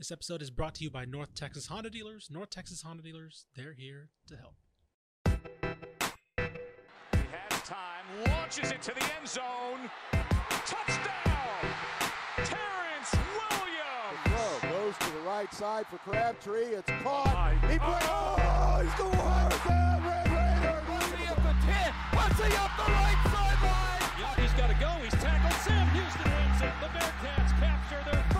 This episode is brought to you by North Texas Honda Dealers. North Texas Honda Dealers, they're here to help. He has time, launches it to the end zone. Touchdown! Terrence Williams! Throw goes to the right side for Crabtree. It's caught. He plays. Oh, he's going hard. Red Raiders. What's he up the 10? What's he up the right sideline? Yeah, he's got to go. He's tackled. Sam Houston wins it. The Bearcats capture their first FCS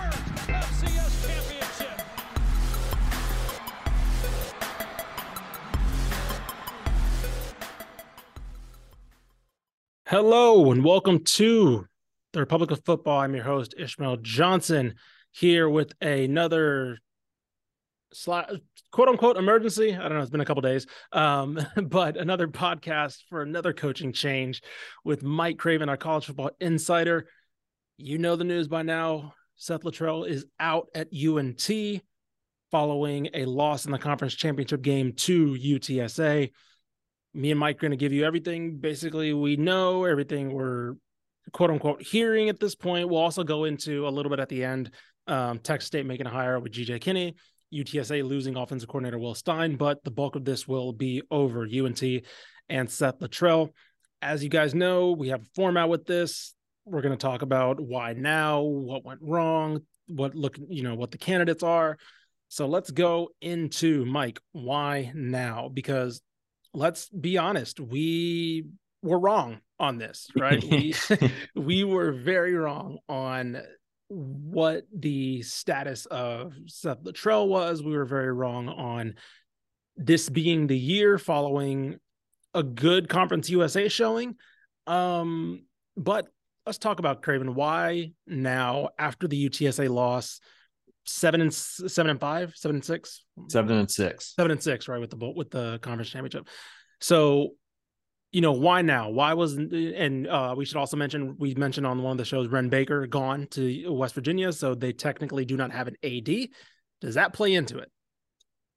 Hello and welcome to the Republic of Football. I'm your host, Ishmael Johnson, here with another quote unquote emergency. I don't know, it's been a couple days, um, but another podcast for another coaching change with Mike Craven, our college football insider. You know the news by now. Seth Littrell is out at UNT following a loss in the conference championship game to UTSA me and Mike are going to give you everything basically we know, everything we're quote unquote hearing at this point. We'll also go into a little bit at the end. Um, Texas State making a hire with GJ Kinney, UTSA losing offensive coordinator Will Stein, but the bulk of this will be over UNT and Seth Littrell. As you guys know, we have a format with this. We're going to talk about why now, what went wrong, what look, you know, what the candidates are. So let's go into Mike. Why now? Because let's be honest, we were wrong on this, right? we we were very wrong on what the status of Seth Littrell was. We were very wrong on this being the year following a good Conference USA showing. Um, but let's talk about Craven. Why now after the UTSA loss? Seven and seven and five, seven and six, Seven and six. seven and six, right with the with the conference championship. So, you know, why now? Why wasn't and uh, we should also mention we mentioned on one of the shows Wren Baker gone to West Virginia, so they technically do not have an AD. Does that play into it?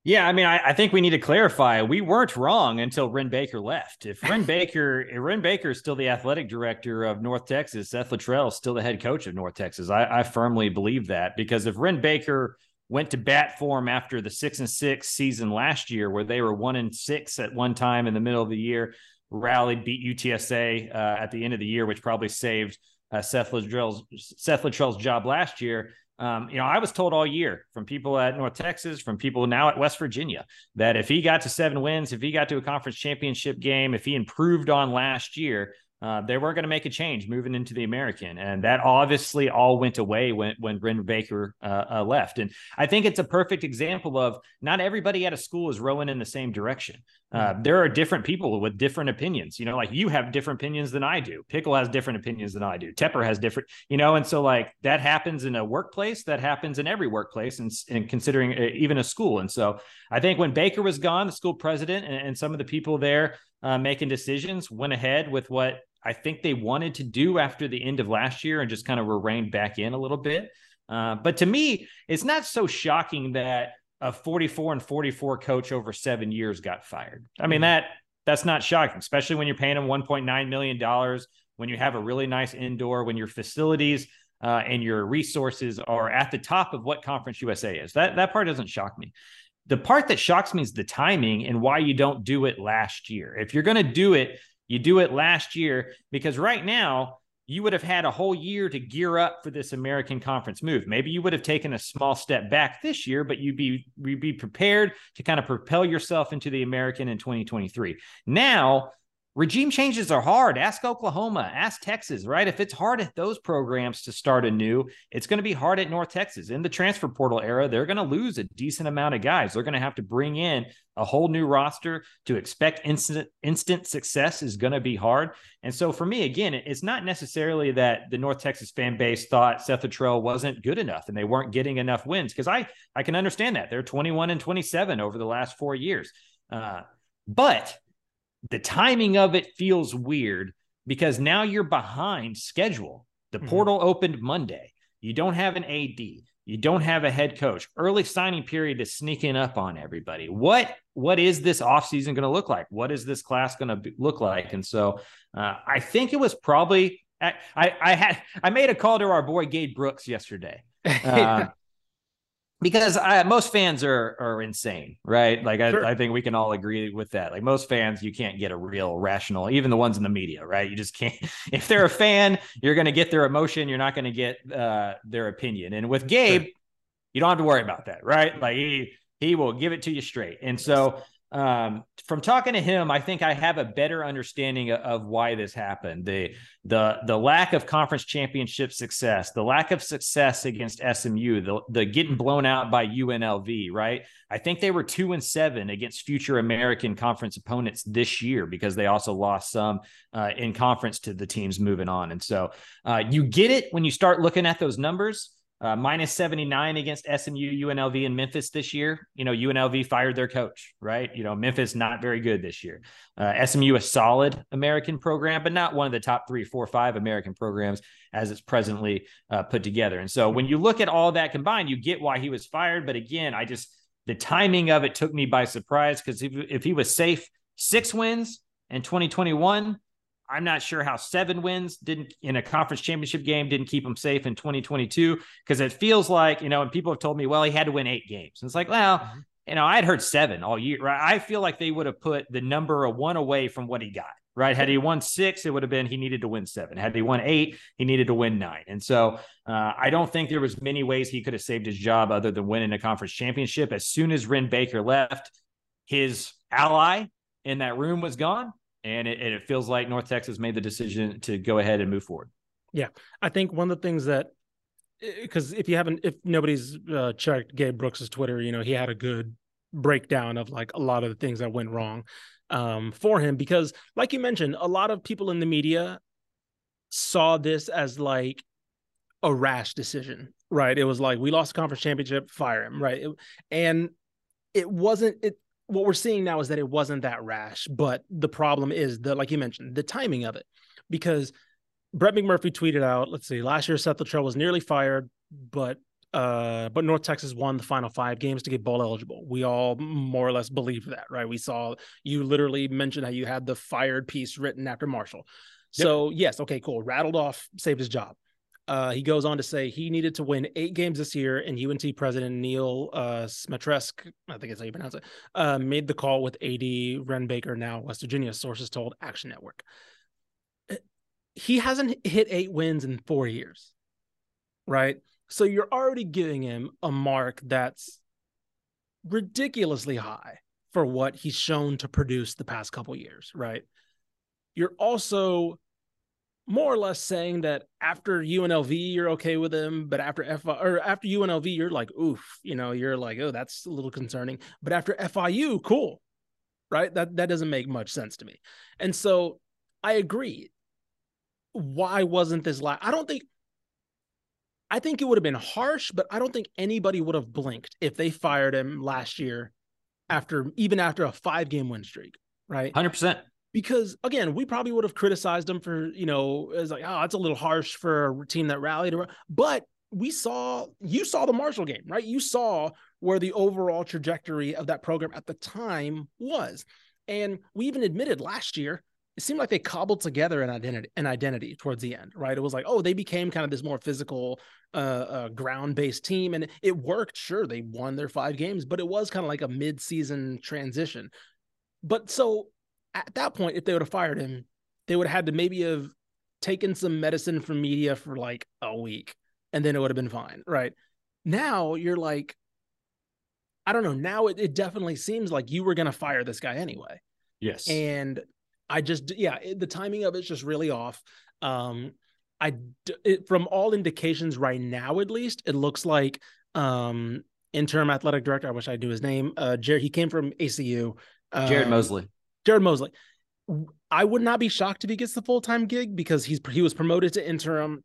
Yeah, I mean, I, I think we need to clarify. We weren't wrong until Wren Baker left. If Wren Baker, if Wren Baker is still the athletic director of North Texas, Seth Littrell is still the head coach of North Texas. I, I firmly believe that because if Wren Baker went to bat for him after the six and six season last year, where they were one and six at one time in the middle of the year, rallied, beat UTSA uh, at the end of the year, which probably saved uh, Seth Littrell's Seth Littrell's job last year. Um, you know, I was told all year from people at North Texas, from people now at West Virginia, that if he got to seven wins, if he got to a conference championship game, if he improved on last year, uh, they weren't going to make a change moving into the American, and that obviously all went away when when Wren Baker uh, uh, left. And I think it's a perfect example of not everybody at a school is rowing in the same direction. Uh, there are different people with different opinions. You know, like you have different opinions than I do. Pickle has different opinions than I do. Tepper has different. You know, and so like that happens in a workplace. That happens in every workplace, and, and considering uh, even a school. And so I think when Baker was gone, the school president and, and some of the people there uh, making decisions went ahead with what I think they wanted to do after the end of last year and just kind of were reined back in a little bit. Uh, but to me, it's not so shocking that a 44 and 44 coach over seven years got fired. I mean, that that's not shocking, especially when you're paying him 1.9 million dollars, when you have a really nice indoor, when your facilities uh, and your resources are at the top of what Conference USA is. That that part doesn't shock me. The part that shocks me is the timing and why you don't do it last year. If you're going to do it, you do it last year because right now you would have had a whole year to gear up for this American Conference move. Maybe you would have taken a small step back this year, but you'd be you'd be prepared to kind of propel yourself into the American in 2023. Now, regime changes are hard. Ask Oklahoma, ask Texas, right? If it's hard at those programs to start anew, it's going to be hard at North Texas. In the transfer portal era, they're going to lose a decent amount of guys. They're going to have to bring in a whole new roster to expect instant instant success is going to be hard. And so for me, again, it's not necessarily that the North Texas fan base thought Seth Littrell wasn't good enough and they weren't getting enough wins because I I can understand that they're 21 and 27 over the last four years. Uh, but the timing of it feels weird because now you're behind schedule. The Mhm. portal opened Monday. You don't have an AD. You don't have a head coach. Early signing period is sneaking up on everybody. What what is this offseason going to look like? What is this class going to look like? And so uh, I think it was probably I, I I had I made a call to our boy Gabe Brooks yesterday. Uh, because I, most fans are are insane, right? Like Sure. I, I think we can all agree with that. Like most fans, you can't get a real rational, even the ones in the media, right? You just can't. If they're a fan, you're going to get their emotion. You're not going to get uh, their opinion. And with Gabe, you don't have to worry about that, right? Like he he will give it to you straight. And so um, from talking to him, I think I have a better understanding of, of why this happened. The the the lack of conference championship success, the lack of success against SMU, the the getting blown out by UNLV, right? I think they were two and seven against future American conference opponents this year because they also lost some uh, in conference to the teams moving on. And so uh, you get it when you start looking at those numbers. Uh, minus 79 against SMU, UNLV, and Memphis this year. You know, UNLV fired their coach, right? You know, Memphis not very good this year. Uh, SMU, a solid American program, but not one of the top three, four, five American programs as it's presently uh, put together. And so when you look at all that combined, you get why he was fired. But again, I just, the timing of it took me by surprise because if, if he was safe six wins in 2021, I'm not sure how seven wins didn't in a conference championship game didn't keep him safe in 2022 because it feels like you know, and people have told me, well, he had to win eight games. And it's like, well, Mhm. you know, I had heard seven all year. Right? I feel like they would have put the number of one away from what he got. Right? Had he won six, it would have been he needed to win seven. Had he won eight, he needed to win nine. And so uh, I don't think there was many ways he could have saved his job other than winning a conference championship. As soon as Wren Baker left, his ally in that room was gone. And it, and it feels like North Texas made the decision to go ahead and move forward. Yeah, I think one of the things that because if you haven't if nobody's uh, checked Gabe Brooks's Twitter, you know, he had a good breakdown of like a lot of the things that went wrong um for him because like you mentioned, a lot of people in the media saw this as like a rash decision, right? It was like we lost the conference championship, fire him, right? It- and it wasn't it what we're seeing now is that it wasn't that rash, but the problem is the like you mentioned, the timing of it. Because Brett McMurphy tweeted out, let's see, last year Seth Littrell was nearly fired, but uh, but North Texas won the final five games to get bowl eligible. We all more or less believe that, right? We saw you literally mentioned how you had the fired piece written after Marshall. So yes, okay, cool. Rattled off, saved his job. Uh, he goes on to say he needed to win eight games this year, and UNT president Neal uh, Smatresk, I think that's how you pronounce it, uh, made the call with AD Wren Baker, now West Virginia. Sources told Action Network. Uh, He hasn't hit eight wins in four years, right? So you're already giving him a mark that's ridiculously high for what he's shown to produce the past couple years, right? You're also more or less saying that after UNLV you're okay with him, but after F or after UNLV you're like, oof, you know, you're like, oh, that's a little concerning. But after FIU, cool, right? That that doesn't make much sense to me. And so I agree. Why wasn't this last? I don't think. I think it would have been harsh, but I don't think anybody would have blinked if they fired him last year, after even after a five game win streak, right? 100%. Because again, we probably would have criticized them for, you know, as like, oh, it's a little harsh for a team that rallied. But we saw, you saw the Marshall game, right? You saw where the overall trajectory of that program at the time was. And we even admitted last year, it seemed like they cobbled together an identity, an identity towards the end, right? It was like, oh, they became kind of this more physical, uh, uh ground-based team, and it worked. Sure, they won their five games, but it was kind of like a mid-season transition. But so at that point, if they would have fired him, they would have had to maybe have taken some medicine from media for like a week and then it would have been fine. Right. Now you're like, I don't know. Now it, it definitely seems like you were going to fire this guy anyway. Yes. And I just, yeah, it, the timing of it's just really off. Um, I, it, from all indications right now, at least, it looks like um, interim athletic director. I wish I knew his name. Uh, Jared, he came from ACU. Jared um, Mosley. Jared Mosley. I would not be shocked if he gets the full time gig because he's he was promoted to interim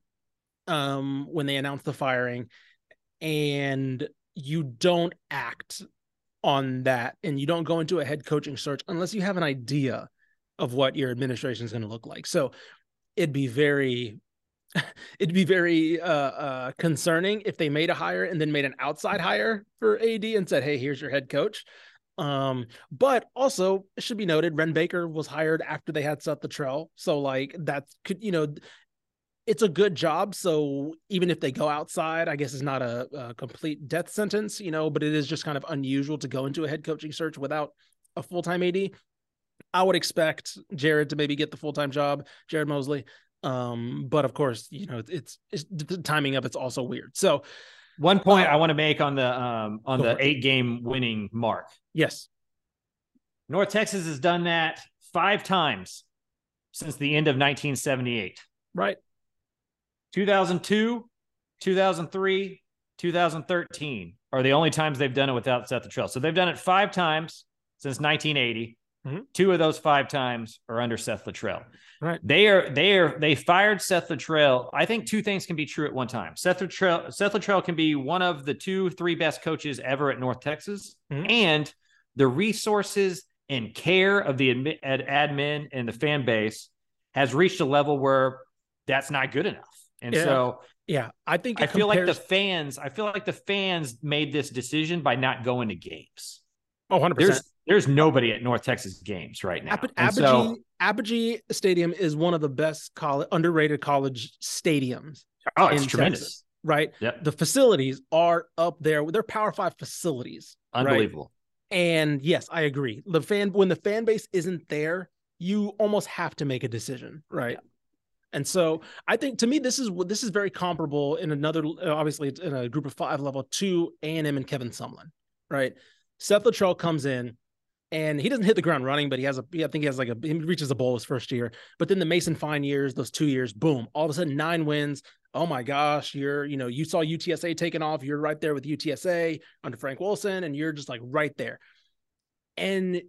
um, when they announced the firing, and you don't act on that, and you don't go into a head coaching search unless you have an idea of what your administration is going to look like. So it'd be very it'd be very uh, uh, concerning if they made a hire and then made an outside hire for AD and said, "Hey, here's your head coach." Um, but also it should be noted, Wren Baker was hired after they had set the trail. so like that could you know, it's a good job. So even if they go outside, I guess it's not a, a, complete death sentence, you know, but it is just kind of unusual to go into a head coaching search without a full time AD. I would expect Jared to maybe get the full time job, Jared Mosley. Um, but of course, you know, it's, it's the timing of it's also weird. So one point I want to make on the um on the eight game winning mark. Yes. North Texas has done that five times since the end of 1978. Right. 2002, 2003, 2013 are the only times they've done it without Seth Littrell. So they've done it five times since 1980. Mm-hmm. Two of those five times are under Seth Littrell. Right. They are they are they fired Seth Littrell. I think two things can be true at one time. Seth Littrell Seth Littrell can be one of the two, three best coaches ever at North Texas, mm-hmm. and the resources and care of the admin, admin and the fan base has reached a level where that's not good enough. And yeah. so yeah, I think I feel like the fans, I feel like the fans made this decision by not going to games. Oh, 100%. There's, there's nobody at North Texas games right now. Ab- Apogee, so, Apogee Stadium is one of the best college, underrated college stadiums. Oh, it's tremendous. Texas, right? Yep. The facilities are up there. They're Power Five facilities. Unbelievable. Right? And yes, I agree. The fan when the fan base isn't there, you almost have to make a decision, right? Yeah. And so I think to me this is this is very comparable in another obviously in a group of five level to A and M and Kevin Sumlin, right? Seth Littrell comes in and he doesn't hit the ground running, but he has a I think he has like a he reaches a bowl his first year. But then the Mason Fine years, those two years, boom, all of a sudden nine wins. Oh my gosh, you're you know you saw UTSA taking off. You're right there with UTSA under Frank Wilson, and you're just like right there. And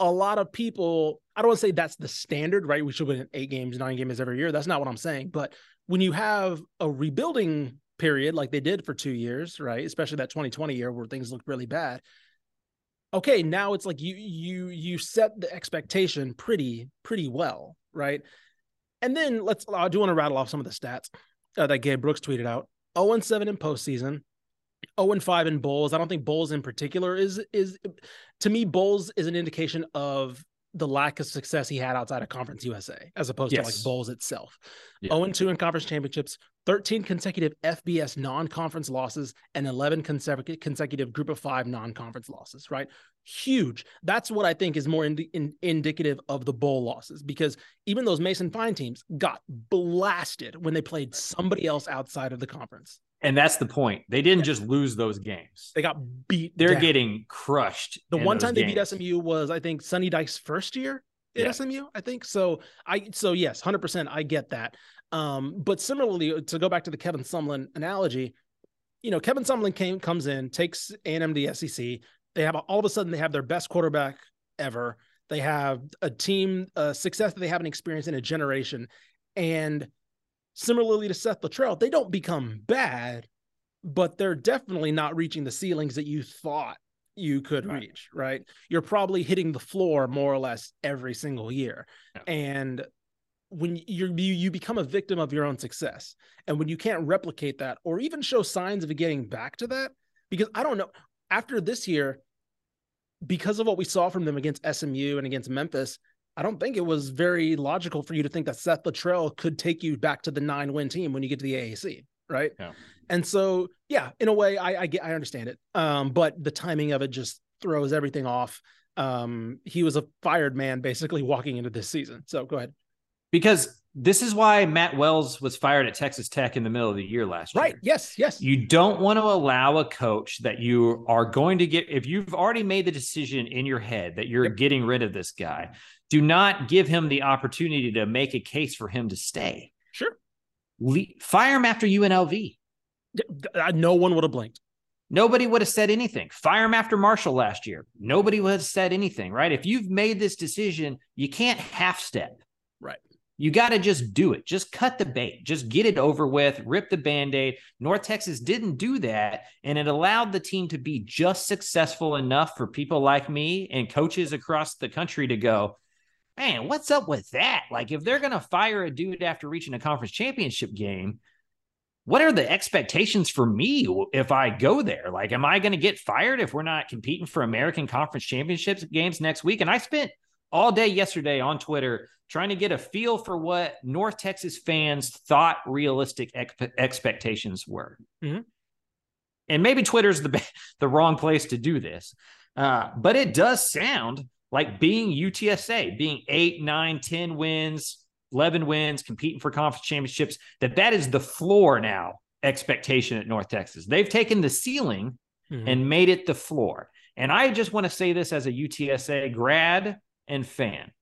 a lot of people, I don't want to say that's the standard, right? We should win eight games, nine games every year. That's not what I'm saying. But when you have a rebuilding period like they did for two years, right? Especially that 2020 year where things looked really bad. Okay, now it's like you you you set the expectation pretty pretty well, right? And then let's I do want to rattle off some of the stats uh, that Gabe Brooks tweeted out. 0 and 7 in postseason, 0 and 5 in bowls. I don't think bowls in particular is is to me bowls is an indication of the lack of success he had outside of Conference USA as opposed yes. to like bowls itself. Yeah. 0 and 2 in conference championships, 13 consecutive FBS non-conference losses and 11 consecutive group of 5 non-conference losses, right? Huge. That's what I think is more in, in, indicative of the bowl losses because even those Mason Fine teams got blasted when they played somebody else outside of the conference. And that's the point. They didn't yeah. just lose those games. They got beat. They're down. getting crushed. The one time games. they beat SMU was, I think, Sonny Dykes' first year at yeah. SMU. I think so. I so yes, hundred percent. I get that. Um, but similarly, to go back to the Kevin Sumlin analogy, you know, Kevin Sumlin came comes in, takes A&M to SEC. They have all of a sudden they have their best quarterback ever. They have a team uh, success that they haven't experienced in a generation, and Similarly to Seth Littrell, they don't become bad, but they're definitely not reaching the ceilings that you thought you could right. reach, right? You're probably hitting the floor more or less every single year. Yeah. And when you're you, you become a victim of your own success. And when you can't replicate that or even show signs of getting back to that, because I don't know, after this year, because of what we saw from them against SMU and against Memphis, I don't think it was very logical for you to think that Seth Littrell could take you back to the nine win team when you get to the AAC, right? Yeah. And so, yeah, in a way, I, I get, I understand it. Um, but the timing of it just throws everything off. Um, he was a fired man basically walking into this season. So go ahead. Because this is why Matt Wells was fired at Texas Tech in the middle of the year last right. year. Right. Yes. Yes. You don't want to allow a coach that you are going to get, if you've already made the decision in your head that you're yep. getting rid of this guy, do not give him the opportunity to make a case for him to stay. Sure. Le- fire him after UNLV. Uh, no one would have blinked. Nobody would have said anything. Fire him after Marshall last year. Nobody would have said anything, right? If you've made this decision, you can't half step. Right. You got to just do it. Just cut the bait. Just get it over with. Rip the band aid. North Texas didn't do that. And it allowed the team to be just successful enough for people like me and coaches across the country to go, man, what's up with that? Like, if they're going to fire a dude after reaching a conference championship game, what are the expectations for me if I go there? Like, am I going to get fired if we're not competing for American Conference Championships games next week? And I spent all day yesterday on Twitter trying to get a feel for what North Texas fans thought realistic ex- expectations were. Mm-hmm. And maybe Twitter's the the wrong place to do this, uh, but it does sound like being UTSA, being eight, nine, 10 wins, 11 wins, competing for conference championships, that that is the floor now expectation at North Texas. They've taken the ceiling mm-hmm. and made it the floor. And I just want to say this as a UTSA grad and fan.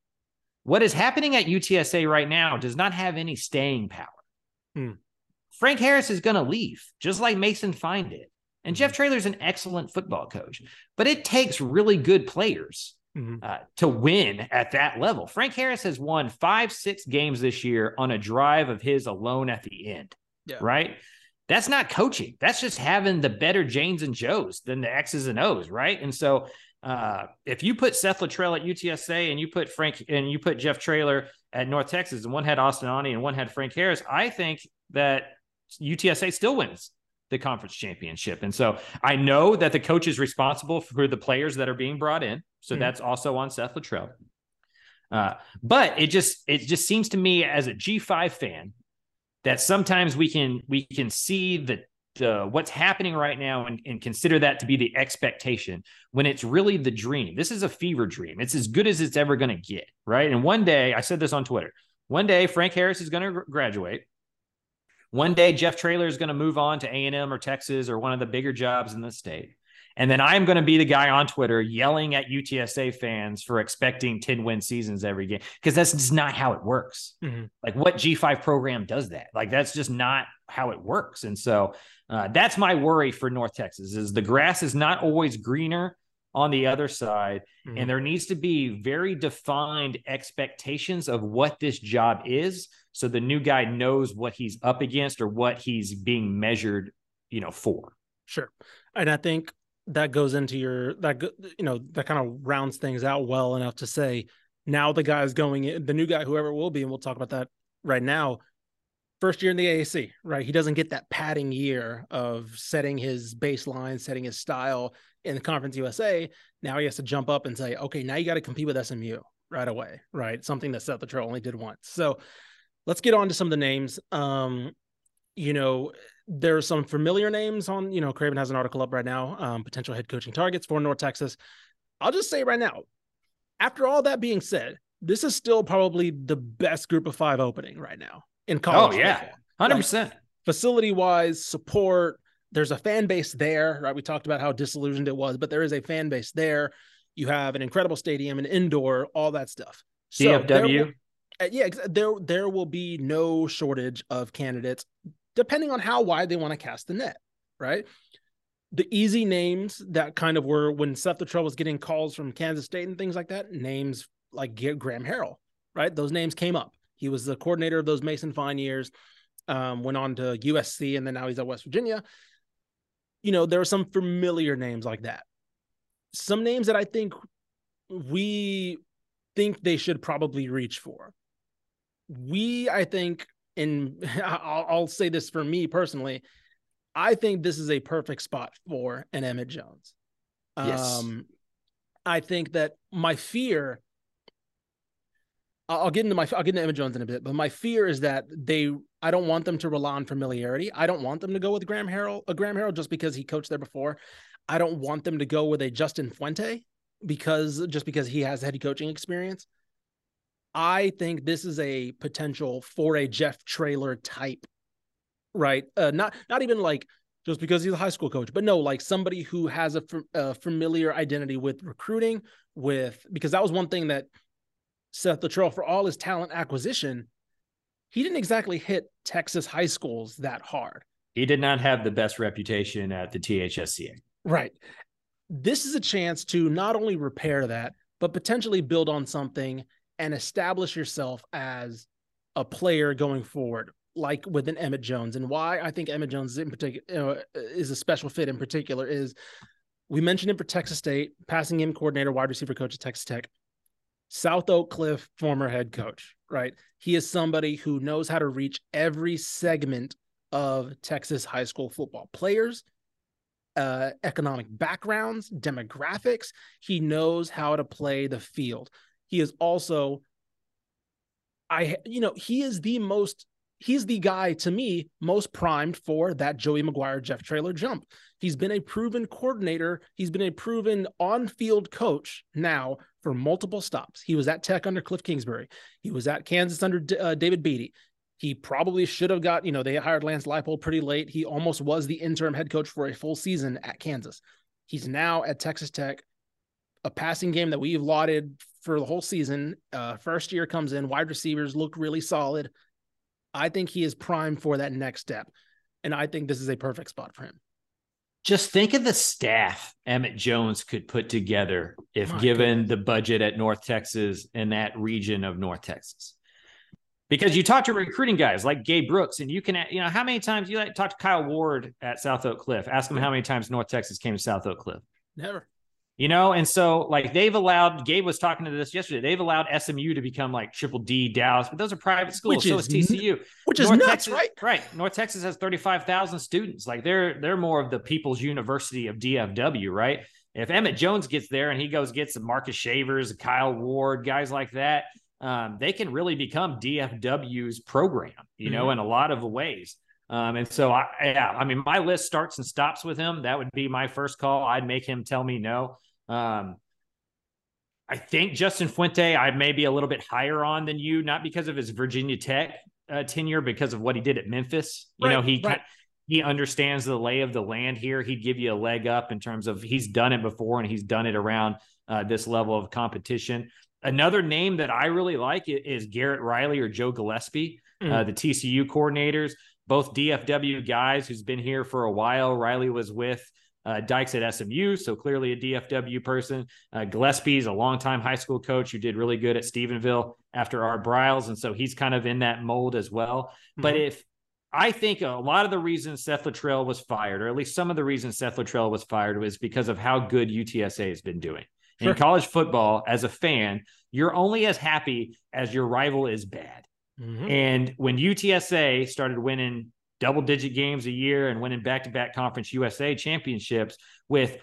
What is happening at UTSA right now does not have any staying power. Hmm. Frank Harris is going to leave, just like Mason Fine did. And Jeff mm-hmm. Traylor's an excellent football coach, but it takes really good players mm-hmm. uh, to win at that level. Frank Harris has won five, six games this year on a drive of his alone at the end. Yeah. Right. That's not coaching. That's just having the better Janes and Joes than the X's and O's. Right. And so uh, if you put Seth Littrell at UTSA and you put Frank and you put Jeff Traylor at North Texas and one had Austin Aune and one had Frank Harris, I think that UTSA still wins the conference championship. And so I know that the coach is responsible for the players that are being brought in. So mm-hmm. that's also on Seth Littrell. Uh, but it just it just seems to me as a G5 fan that sometimes we can we can see the the what's happening right now and, and consider that to be the expectation when it's really the dream. This is a fever dream. It's as good as it's ever going to get, right? And one day, I said this on Twitter. One day, Frank Harris is going to graduate. One day, Jeff Traylor is going to move on to A&M or Texas or one of the bigger jobs in the state. And then I'm going to be the guy on Twitter yelling at UTSA fans for expecting 10 win seasons every game because that's just not how it works. Mm-hmm. Like, what G5 program does that? Like, that's just not how it works. And so uh, that's my worry for North Texas is the grass is not always greener on the other side. Mm-hmm. And there needs to be very defined expectations of what this job is. So the new guy knows what he's up against or what he's being measured, you know, for. Sure. And I think that goes into your that you know that kind of rounds things out well enough to say now the guy's going in the new guy whoever it will be and we'll talk about that right now. First year in the AAC right? He doesn't get that padding year of setting his baseline setting his style in the conference USA now he has to jump up and say okay now you got to compete with SMU right away right? Something that Seth Littrell only did once. So let's get on to some of the names um you know there are some familiar names on, you know, Craven has an article up right now, um, potential head coaching targets for North Texas. I'll just say right now, after all that being said, this is still probably the best group of five opening right now in college. Oh, yeah. 100%. Like, facility wise, support, there's a fan base there, right? We talked about how disillusioned it was, but there is a fan base there. You have an incredible stadium, an indoor, all that stuff. So DFW. Yeah, there there will be no shortage of candidates depending on how wide they want to cast the net, right? The easy names that kind of were when Seth the Littrell was getting calls from Kansas State and things like that, names like Graham Harrell, right? Those names came up. He was the coordinator of those Mason Fine years, um, went on to USC, and then now he's at West Virginia. You know, there are some familiar names like that. Some names that I think we think they should probably reach for. We, I think, and I'll, I'll say this for me personally, I think this is a perfect spot for an Emmett Jones. Yes. Um, I think that my fear. I'll get into my I'll get into Emmett Jones in a bit, but my fear is that they I don't want them to rely on familiarity. I don't want them to go with Graham Harrell, a uh, Graham Harrell just because he coached there before. I don't want them to go with a Justin Fuente because just because he has head coaching experience. I think this is a potential for a Jeff Traylor type, right? Uh, not not even like just because he's a high school coach, but no, like somebody who has a, a familiar identity with recruiting, with because that was one thing that Seth Littrell, for all his talent acquisition, he didn't exactly hit Texas high schools that hard. He did not have the best reputation at the THSCA. Right. This is a chance to not only repair that, but potentially build on something and establish yourself as a player going forward, like with an Emmett Jones. And why I think Emmett Jones in particular uh, is a special fit in particular is we mentioned him for Texas State, passing game coordinator, wide receiver coach at Texas Tech. South Oak Cliff, former head coach, right? He is somebody who knows how to reach every segment of Texas high school football players, uh, economic backgrounds, demographics. He knows how to play the field He is also, I, you know, he is the most, he's the guy to me most primed for that Joey McGuire, Jeff Traylor jump. He's been a proven coordinator. He's been a proven on field coach now for multiple stops. He was at Tech under Cliff Kingsbury. He was at Kansas under uh, David Beaty. He probably should have got, you know, they hired Lance Leipold pretty late. He almost was the interim head coach for a full season at Kansas. He's now at Texas Tech, a passing game that we've lauded for the whole season. Uh, first year comes in, wide receivers look really solid. I think he is primed for that next step. And I think this is a perfect spot for him. Just think of the staff Emmett Jones could put together if My given goodness. the budget at North Texas and that region of North Texas because you talk to recruiting guys like Gabe Brooks, and you can, you know, how many times you like talk to Kyle Ward at South Oak Cliff? Ask him how many times North Texas came to South Oak Cliff. Never. You know, and so like they've allowed Gabe was talking to this yesterday. They've allowed SMU to become like Triple D Dallas, but those are private schools. Which so is, is TCU, which North is nuts, Texas, right? Right. North Texas has thirty five thousand students. Like they're they're more of the People's University of DFW, right? If Emmett Jones gets there and he goes get some Marcus Shavers, Kyle Ward, guys like that, um, they can really become DFW's program, you know, mm-hmm. in a lot of ways. Um, and so, I, yeah, I mean, my list starts and stops with him. That would be my first call. I'd make him tell me no. Um, I think Justin Fuente, I may be a little bit higher on than you, not because of his Virginia Tech uh, tenure, because of what he did at Memphis. You right, know, he right. he understands the lay of the land here. He'd give you a leg up in terms of he's done it before and he's done it around uh, this level of competition. Another name that I really like is Garrett Riley or Joe Gillespie, mm. uh, the TCU coordinators, both DFW guys who's been here for a while. Riley was with uh, Dykes at SMU, so clearly a DFW person. Uh, Gillespie's a longtime high school coach who did really good at Stephenville after Art Briles, and so he's kind of in that mold as well. Mm-hmm. But if I think a lot of the reasons Seth Littrell was fired, or at least some of the reasons Seth Littrell was fired, was because of how good UTSA has been doing. Sure. In college football, as a fan, you're only as happy as your rival is bad. Mm-hmm. And when UTSA started winning double digit games a year and winning back to back conference USA championships with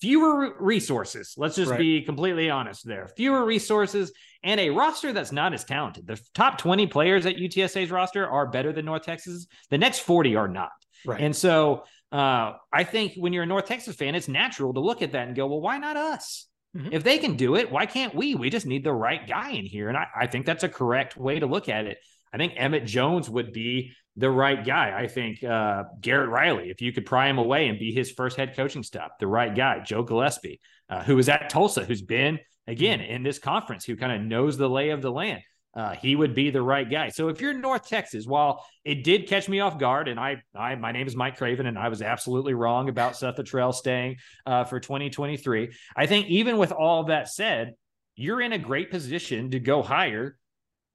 fewer resources, let's just right. be completely honest there, fewer resources and a roster that's not as talented. The top 20 players at UTSA's roster are better than North Texas. The next 40 are not. Right. And so uh, I think when you're a North Texas fan, it's natural to look at that and go, well, why not us? Mm-hmm. If they can do it, why can't we? We just need the right guy in here. And I, I think that's a correct way to look at it. I think Emmett Jones would be the right guy. I think uh, Garrett Riley, if you could pry him away and be his first head coaching stop, the right guy. Joe Gillespie, uh, who was at Tulsa, who's been again mm-hmm. in this conference, who kind of knows the lay of the land uh, he would be the right guy. So if you're North Texas, while it did catch me off guard, and I, I my name is Mike Craven, and I was absolutely wrong about Seth Littrell staying uh, for 2023. I think even with all that said, you're in a great position to go hire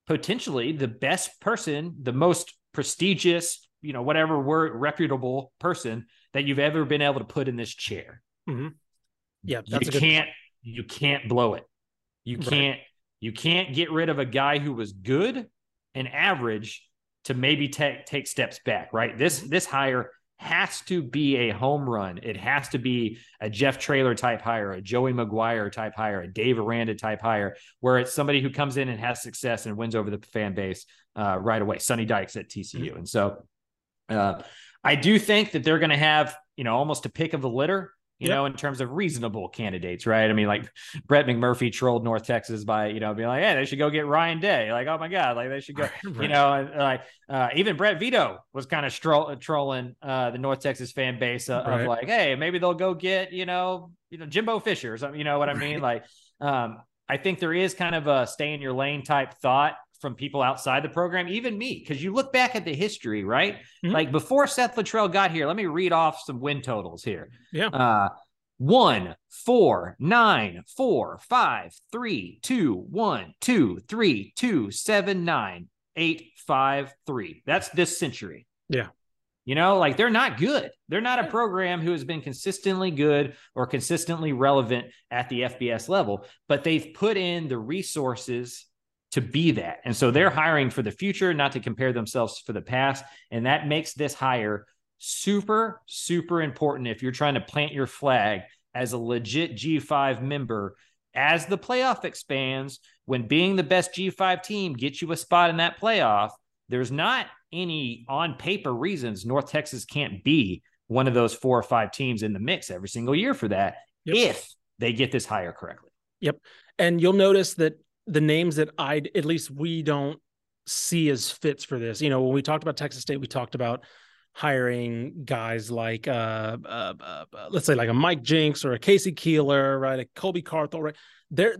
potentially the best person, the most prestigious, you know, whatever word, reputable person that you've ever been able to put in this chair. Mm-hmm. Yeah, you can't you can't blow it. You right. can't you can't get rid of a guy who was good and average to maybe take take steps back, right? This this hire has to be a home run. It has to be a Jeff Traylor type hire, a Joey McGuire type hire, a Dave Aranda type hire, where it's somebody who comes in and has success and wins over the fan base uh, right away. Sonny Dykes at TCU, mm-hmm. and so uh, I do think that they're going to have you know almost a pick of the litter you yep. know, in terms of reasonable candidates, right? I mean, like Brett McMurphy trolled North Texas by, you know, being like, hey, they should go get Ryan Day. Like, oh my God, like they should go, right. you know, like uh, even Brett Vito was kind of stro- trolling uh, the North Texas fan base uh, right. of like, hey, maybe they'll go get, you know, you know, Jimbo Fisher or something, you know what I mean? Like, um, I think there is kind of a stay in your lane type thought from people outside the program, even me, because you look back at the history, right? Mm-hmm. Like before Seth Littrell got here, let me read off some win totals here. Yeah. Uh, one, four, nine, four, five, three, two, one, two, three, two, seven, nine, eight, five, three. That's this century. Yeah. You know, like they're not good. They're not a program who has been consistently good or consistently relevant at the FBS level, but they've put in the resources to be that. And so they're hiring for the future, not to compare themselves for the past. And that makes this hire super, super important if you're trying to plant your flag as a legit G5 member as the playoff expands, when being the best G5 team gets you a spot in that playoff, there's not any on paper reasons North Texas can't be one of those four or five teams in the mix every single year for that yep. if they get this hire correctly. Yep. And you'll notice that the names that I at least we don't see as fits for this. You know, when we talked about Texas State, we talked about hiring guys like uh, uh, uh, uh let's say like a Mike Jinks or a Casey Keeler, right? A Colby Carthel, right? There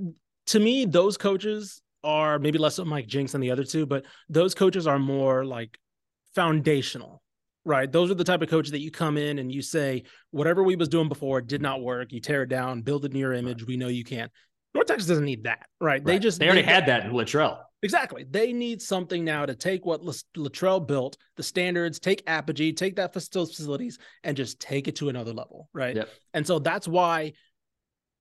to me, those coaches are maybe less of Mike Jinks than the other two, but those coaches are more like foundational, right? Those are the type of coaches that you come in and you say, whatever we was doing before did not work. You tear it down, build it in your image. We know you can. North Texas doesn't need that, right? right. They just they already had that in Littrell. Exactly. They need something now to take what Littrell built, the standards, take Apogee, take that facilities, and just take it to another level, right? Yep. And so that's why,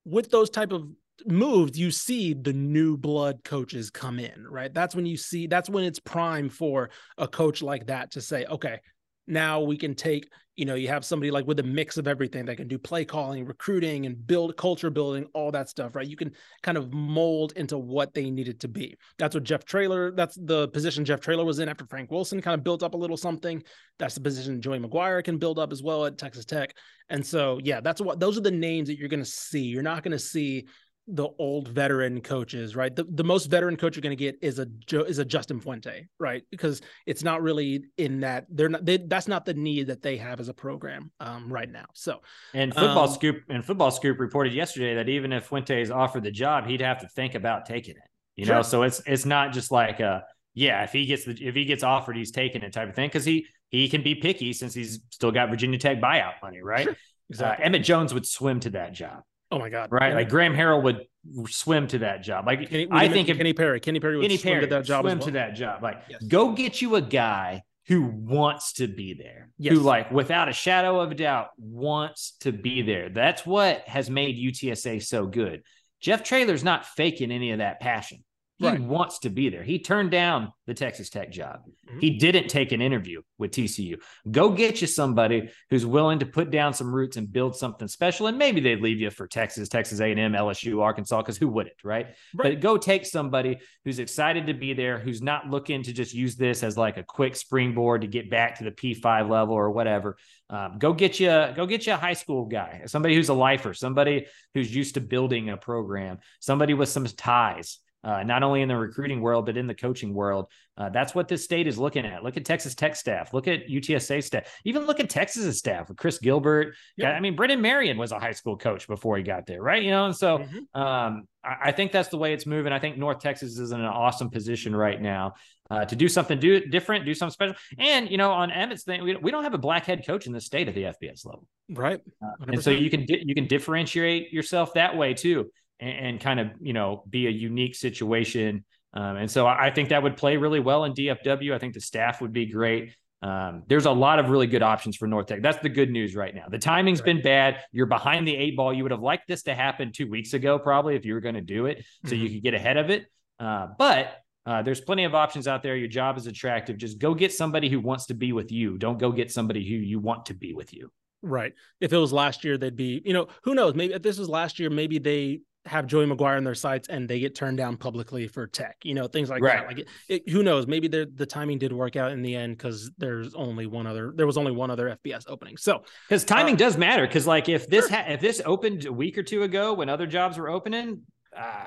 with those type of moves, you see the new blood coaches come in, right? That's when you see. That's when it's prime for a coach like that to say, okay, now we can take you know you have somebody like with a mix of everything that can do play calling recruiting and build culture building all that stuff right? You can kind of mold into what they needed to be. That's what jeff traylor that's the position jeff traylor was in after frank wilson kind of built up a little something. That's the position joey mcguire can build up as well at texas tech. And so yeah that's what those are the names that you're going to see. You're not going to see the old veteran coaches, right? The, the most veteran coach you're going to get is a is a Justin Fuente, right? Because it's not really in that they're not they, that's not the need that they have as a program um, right now. So, and football um, scoop and football scoop reported yesterday that even if Fuente is offered the job, he'd have to think about taking it. You sure. know, so it's it's not just like a yeah, if he gets the if he gets offered, he's taking it type of thing because he he can be picky since he's still got Virginia Tech buyout money, right? Sure. Exactly. Uh, Emmett Jones would swim to that job. Oh my God! Right, like Graham Harrell would swim to that job. Like Kenny, I think if Kenny Perry, Kenny Perry would Kenny swim Perry to that job. Swim well. to that job. Like yes. go get you a guy who wants to be there. Yes. Who like without a shadow of a doubt wants to be there. That's what has made UTSA so good. Jeff Traylor's not faking any of that passion. He right. wants to be there. He turned down the Texas Tech job. Mm-hmm. He didn't take an interview with TCU. Go get you somebody who's willing to put down some roots and build something special. And maybe they'd leave you for Texas, Texas A&M, LSU, Arkansas, because who wouldn't, right? right? But go take somebody who's excited to be there, who's not looking to just use this as like a quick springboard to get back to the P5 level or whatever. Um, go get you, go get you a high school guy, somebody who's a lifer, somebody who's used to building a program, somebody with some ties uh, not only in the recruiting world, but in the coaching world. Uh, that's what this state is looking at. Look at Texas Tech staff. Look at UTSA staff. Even look at Texas's staff with Chris Gilbert. Yeah. I mean, Brennan Marion was a high school coach before he got there, right? You know, and so mm-hmm. um, I, I, think that's the way it's moving. I think North Texas is in an awesome position right now uh, to do something do different, do something special. And you know, on Emmett's thing, we, we don't have a black head coach in the state at the FBS level, right? Uh, and so you can you can differentiate yourself that way too and, and kind of you know be a unique situation. Um, and so I think that would play really well in DFW. I think the staff would be great. Um, there's a lot of really good options for North Tech. That's the good news right now. The timing's right. been bad. You're behind the eight ball. You would have liked this to happen two weeks ago, probably, if you were going to do it, so mm-hmm. you could get ahead of it. Uh, but uh, there's plenty of options out there. Your job is attractive. Just go get somebody who wants to be with you. Don't go get somebody who you want to be with you. Right. If it was last year, they'd be, you know, who knows? Maybe if this was last year, maybe they have Joey McGuire in their sights and they get turned down publicly for tech, you know, things like right. that. Like it, it, who knows, maybe the timing did work out in the end because there's only one other, there was only one other FBS opening. So because timing uh, does matter. Cause like if this, sure. ha- if this opened a week or two ago when other jobs were opening, uh,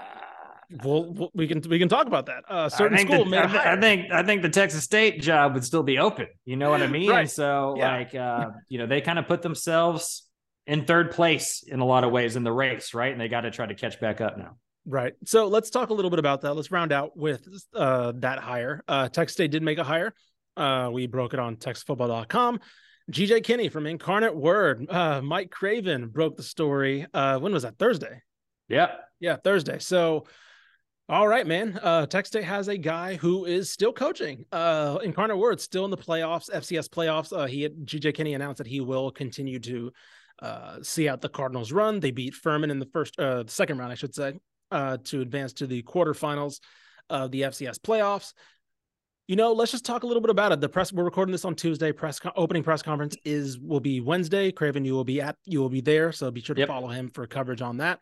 well, we can we can talk about that. Uh, certain school, the, I, I, think I think the Texas State job would still be open. You know what I mean? right. So yeah. like, uh, you know, they kind of put themselves in third place in a lot of ways in the race, right? And they got to try to catch back up now. Right. So let's talk a little bit about that. Let's round out with uh, that hire. Uh, Texas State did make a hire. Uh, we broke it on texasfootball.com. GJ Kinney from Incarnate Word. Uh, Mike Craven broke the story. Uh, when was that? Thursday. Yeah. Yeah, Thursday. So, all right, man. Uh, Texas State has a guy who is still coaching. Uh, Incarnate Word still in the playoffs, FCS playoffs. Uh, he had, GJ Kinney announced that he will continue to uh, see out the Cardinals run. They beat Furman in the first, uh, the second round, I should say, uh, to advance to the quarterfinals of the FCS playoffs. You know, let's just talk a little bit about it. The press we're recording this on Tuesday. Press opening press conference is will be Wednesday. Craven, you will be at you will be there, so be sure to yep. follow him for coverage on that.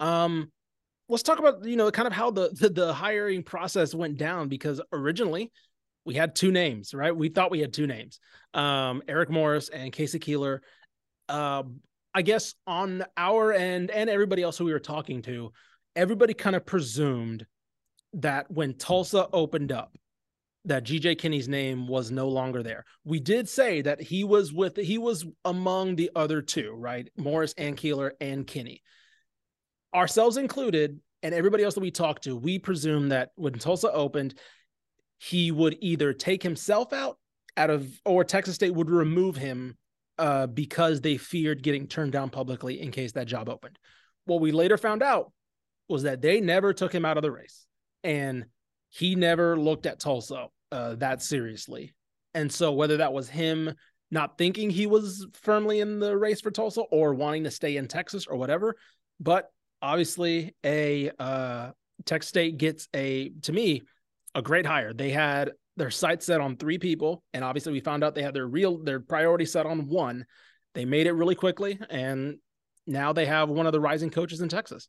Um, let's talk about you know kind of how the, the the hiring process went down because originally we had two names, right? We thought we had two names, um, Eric Morris and Casey Keeler. Uh, I guess on our end and everybody else who we were talking to, everybody kind of presumed that when Tulsa opened up, that GJ Kinney's name was no longer there. We did say that he was with he was among the other two, right? Morris and Keeler and Kinney. Ourselves included, and everybody else that we talked to, we presume that when Tulsa opened, he would either take himself out out of or Texas State would remove him uh, because they feared getting turned down publicly in case that job opened. What we later found out was that they never took him out of the race and he never looked at Tulsa uh, that seriously. And so whether that was him not thinking he was firmly in the race for Tulsa or wanting to stay in Texas or whatever, but obviously a uh, Texas State gets a to me a great hire. They had their sights set on three people, and obviously we found out they had their real their priority set on one. They made it really quickly, and now they have one of the rising coaches in Texas.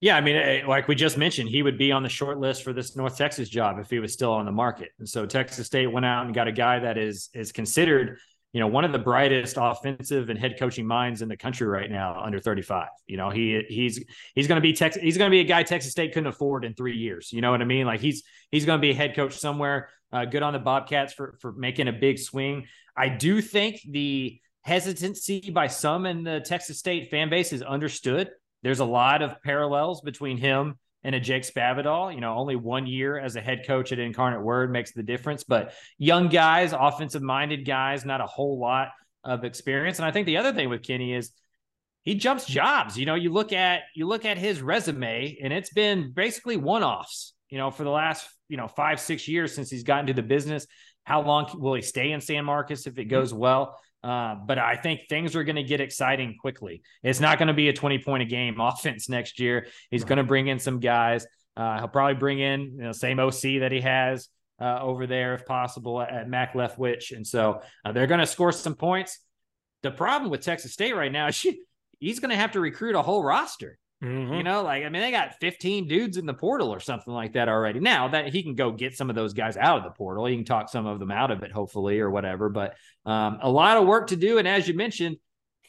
Yeah, I mean, eh, like we just mentioned, he would be on the short list for this North Texas job if he was still on the market. And so Texas State went out and got a guy that is is considered, you know, one of the brightest offensive and head coaching minds in the country right now, under 35. You know, he he's he's going to be Texas. He's going to be a guy Texas State couldn't afford in three years. You know what I mean? Like he's he's going to be a head coach somewhere. Uh, good on the Bobcats for for making a big swing. I do think the hesitancy by some in the Texas State fan base is understood there's a lot of parallels between him and a Jake Spavital. You know, only one year as a head coach at Incarnate Word makes the difference, but young guys, offensive minded guys, not a whole lot of experience. And I think the other thing with Kinney is he jumps jobs. You know, you look at you look at his resume, and it's been basically one offs. You know, for the last you know five six years since he's gotten to the business. How long will he stay in San Marcos if it mm-hmm. goes well? Uh, but I think things are going to get exciting quickly. It's not going to be a 20 point a game offense next year. He's right. going to bring in some guys. Uh, he'll probably bring in you know same OC that he has uh, over there if possible at Mack Leftwich, and so uh, they're going to score some points. The problem with Texas State right now is she, he's going to have to recruit a whole roster. Mm-hmm. You know, like I mean, they got 15 dudes in the portal or something like that already. Now that he can go get some of those guys out of the portal, he can talk some of them out of it, hopefully, or whatever. But um, a lot of work to do. And as you mentioned,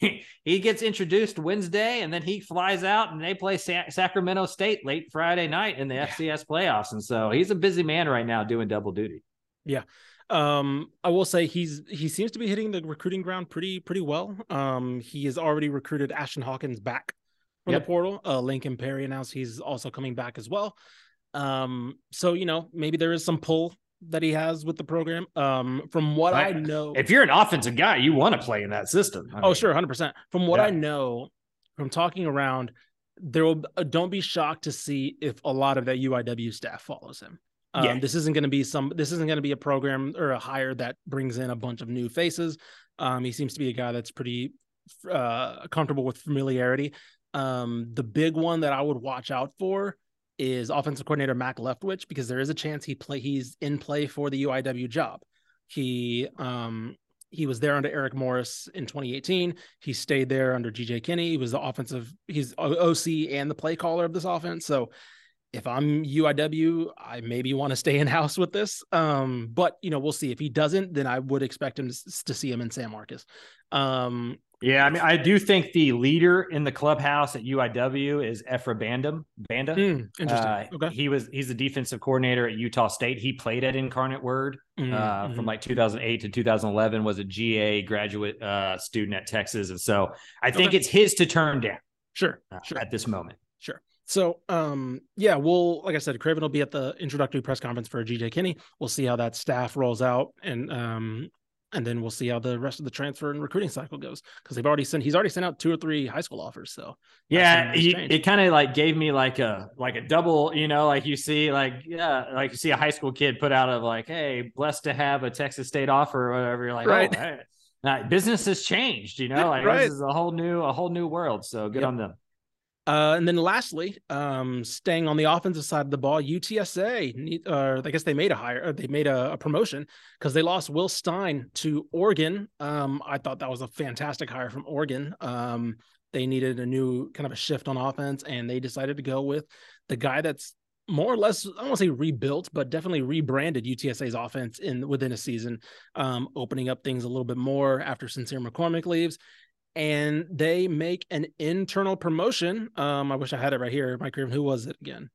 he gets introduced Wednesday, and then he flies out, and they play Sa- Sacramento State late Friday night in the yeah. FCS playoffs. And so he's a busy man right now doing double duty. Yeah. Um, I will say he's he seems to be hitting the recruiting ground pretty pretty well. Um, he has already recruited Ashton Hawkins back from yep. the portal. Uh, Lincoln Perry announced he's also coming back as well. Um, so you know maybe there is some pull that he has with the program. Um, from what I, I know, if you're an offensive guy, you want to play in that system. I oh, mean, sure, hundred percent. From what yeah. I know, from talking around, there will uh, don't be shocked to see if a lot of that UIW staff follows him. Um, yeah. This isn't going to be some. This isn't going to be a program or a hire that brings in a bunch of new faces. Um, he seems to be a guy that's pretty uh, comfortable with familiarity. Um, the big one that I would watch out for is offensive coordinator Mack Leftwich because there is a chance he play he's in play for the UIW job. He um he was there under Eric Morris in 2018. He stayed there under GJ Kinney. He was the offensive, he's OC and the play caller of this offense. So if I'm UIW, I maybe want to stay in house with this. Um, but you know, we'll see. If he doesn't, then I would expect him to, to see him in San Marcos. Um, yeah, I mean, I do think the leader in the clubhouse at UIW is Ephra Bandom. Banda. Mm, interesting. Uh, okay. He was he's the defensive coordinator at Utah State. He played at Incarnate Word mm, uh, mm-hmm. from like 2008 to 2011. Was a GA graduate uh, student at Texas, and so I think okay. it's his to turn down. Sure, uh, sure. At this moment. Sure. So, um, yeah, we'll like I said, Craven will be at the introductory press conference for GJ Kinney. We'll see how that staff rolls out, and um, and then we'll see how the rest of the transfer and recruiting cycle goes because they've already sent he's already sent out two or three high school offers so yeah he, it kind of like gave me like a like a double you know like you see like yeah like you see a high school kid put out of like hey blessed to have a texas state offer or whatever you're like oh, right. oh now, business has changed you know like right. this is a whole new a whole new world so good yep. on them uh, and then lastly, um, staying on the offensive side of the ball, UTSA, uh, I guess they made a hire, they made a, a promotion because they lost Will Stein to Oregon. Um, I thought that was a fantastic hire from Oregon. Um, they needed a new kind of a shift on offense, and they decided to go with the guy that's more or less, I to say rebuilt, but definitely rebranded UTSA's offense in within a season, um, opening up things a little bit more after Sincere McCormick leaves. And they make an internal promotion. Um, I wish I had it right here, Mike Craven. Who was it again?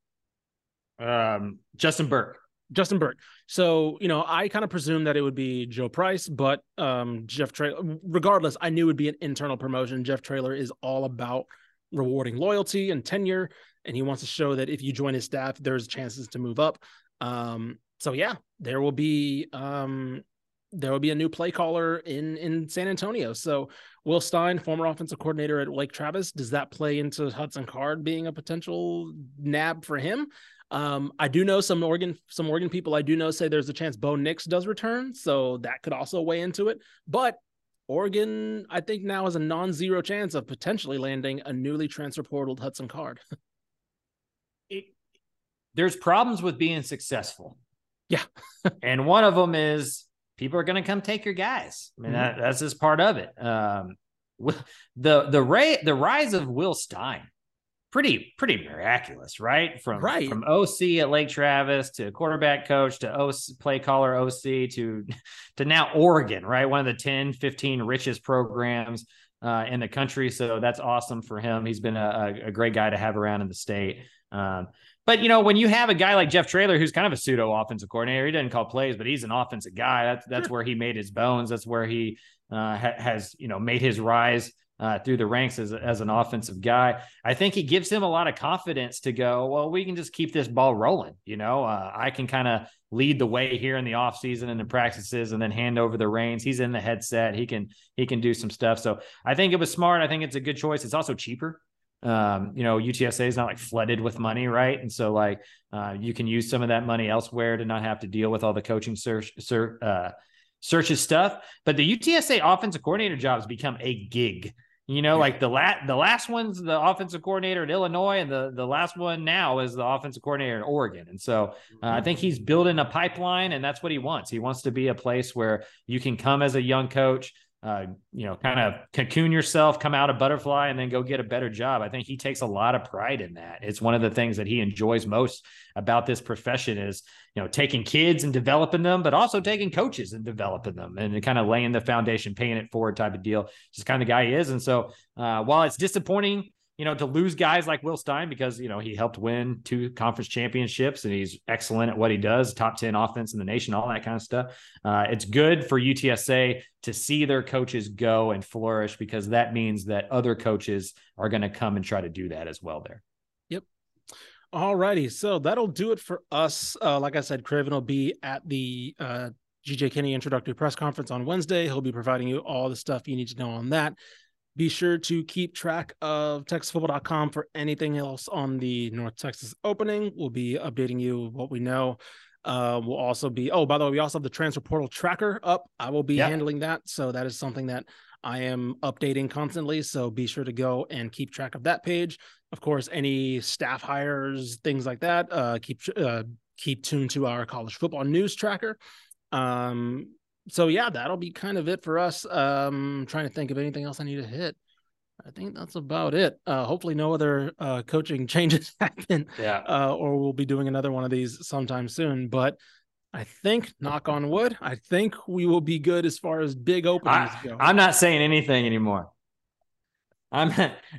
Um, Justin Burke. Justin Burke. So, you know, I kind of presumed that it would be Joe Price, but um, Jeff Traylor, regardless, I knew it would be an internal promotion. Jeff Traylor is all about rewarding loyalty and tenure, and he wants to show that if you join his staff, there's chances to move up. Um, so yeah, there will be um, there will be a new play caller in in San Antonio. So Will Stein, former offensive coordinator at Lake Travis, does that play into Hudson Card being a potential nab for him? Um, I do know some Oregon, some Oregon people I do know say there's a chance Bo Nix does return, so that could also weigh into it. But Oregon, I think now has a non-zero chance of potentially landing a newly transfer portaled Hudson Card. it, there's problems with being successful. Yeah, and one of them is people are going to come take your guys. I mean, mm-hmm. that, that's just part of it. Um, the the ray the rise of Will Stein pretty pretty miraculous, right? From right. from OC at Lake Travis to quarterback coach to OC play caller OC to to now Oregon, right? One of the 10, 15 richest programs uh, in the country. So that's awesome for him. He's been a, a great guy to have around in the state. Um, but you know, when you have a guy like Jeff Traylor, who's kind of a pseudo offensive coordinator, he doesn't call plays, but he's an offensive guy. That's that's sure. where he made his bones. That's where he uh, ha- has you know made his rise uh, through the ranks as, as an offensive guy. I think he gives him a lot of confidence to go, well, we can just keep this ball rolling. You know, uh, I can kind of lead the way here in the offseason and the practices and then hand over the reins. He's in the headset. He can, he can do some stuff. So I think it was smart. I think it's a good choice. It's also cheaper. Um, you know, UTSA is not like flooded with money, right? And so like uh, you can use some of that money elsewhere to not have to deal with all the coaching search, search uh, searches stuff. But the UTSA offensive coordinator job has become a gig you know, like the last the last one's the offensive coordinator at Illinois, and the the last one now is the offensive coordinator in Oregon. And so uh, I think he's building a pipeline, and that's what he wants. He wants to be a place where you can come as a young coach, uh, you know, kind of cocoon yourself, come out a butterfly, and then go get a better job. I think he takes a lot of pride in that. It's one of the things that he enjoys most about this profession is, you know, taking kids and developing them, but also taking coaches and developing them and kind of laying the foundation, paying it forward type of deal. Just kind of guy he is. And so uh, while it's disappointing you know, to lose guys like Will Stein because, you know, he helped win two conference championships and he's excellent at what he does, top 10 offense in the nation, all that kind of stuff. Uh, it's good for UTSA to see their coaches go and flourish because that means that other coaches are going to come and try to do that as well there. Yep. All righty. So that'll do it for us. Uh, like I said, Craven will be at the uh, GJ Kinney introductory press conference on Wednesday. He'll be providing you all the stuff you need to know on that. Be sure to keep track of TexasFootball.com for anything else on the North Texas opening. We'll be updating you what we know. Uh, we'll also be, oh, by the way, we also have the transfer portal tracker up. I will be yep. handling that. So that is something that I am updating constantly. So be sure to go and keep track of that page. Of course, any staff hires, things like that, uh, keep uh, keep tuned to our college football news tracker. Um, so yeah, that'll be kind of it for us. Um, trying to think of anything else I need to hit. I think that's about it. Uh, hopefully, no other uh, coaching changes happen. Yeah. Uh, or we'll be doing another one of these sometime soon. But I think, knock on wood, I think we will be good as far as big openings I, go. I'm not saying anything anymore. I'm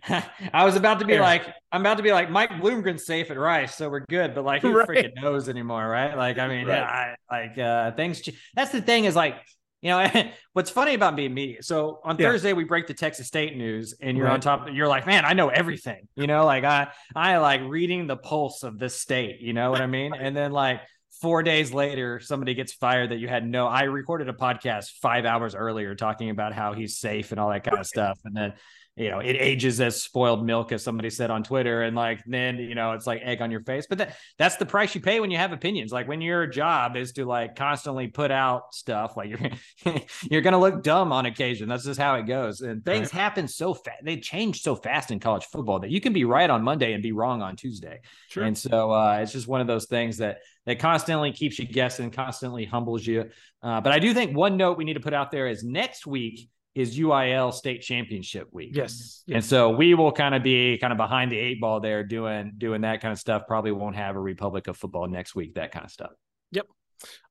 I was about to be like I'm about to be like Mike Bloomgren's safe at Rice, so we're good. But like who right. freaking knows anymore, right? Like I mean, right. I, like uh things. That's the thing is like you know what's funny about being media. So on yeah. Thursday we break the Texas State news, and you're right. on top. You're like, man, I know everything. You know, like I I like reading the pulse of this state. You know what I mean? And then like four days later, somebody gets fired that you had no. I recorded a podcast five hours earlier talking about how he's safe and all that kind of stuff, and then you know, it ages as spoiled milk, as somebody said on Twitter. And like, then, you know, it's like egg on your face. But that, that's the price you pay when you have opinions. Like when your job is to like constantly put out stuff, like you're, you're going to look dumb on occasion. That's just how it goes. And things right. happen so fast. They change so fast in college football that you can be right on Monday and be wrong on Tuesday. Sure. And so uh, it's just one of those things that, that constantly keeps you guessing, constantly humbles you. Uh, but I do think one note we need to put out there is next week, is UIL state championship week. Yes. And so we will kind of be kind of behind the eight ball there doing doing that kind of stuff. Probably won't have a Republic of Football next week, that kind of stuff. Yep.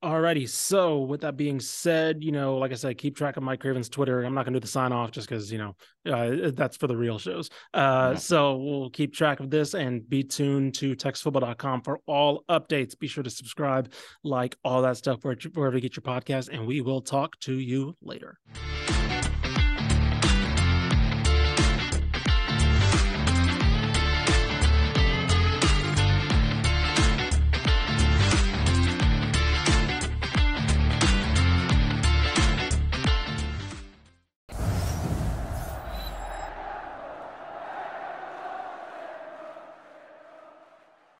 Alrighty. So with that being said, you know, like I said, keep track of Mike Craven's Twitter. I'm not gonna do the sign off just because you know uh, that's for the real shows. Uh, so we'll keep track of this and be tuned to texasfootball.com for all updates. Be sure to subscribe, like all that stuff wherever you get your podcast, and we will talk to you later.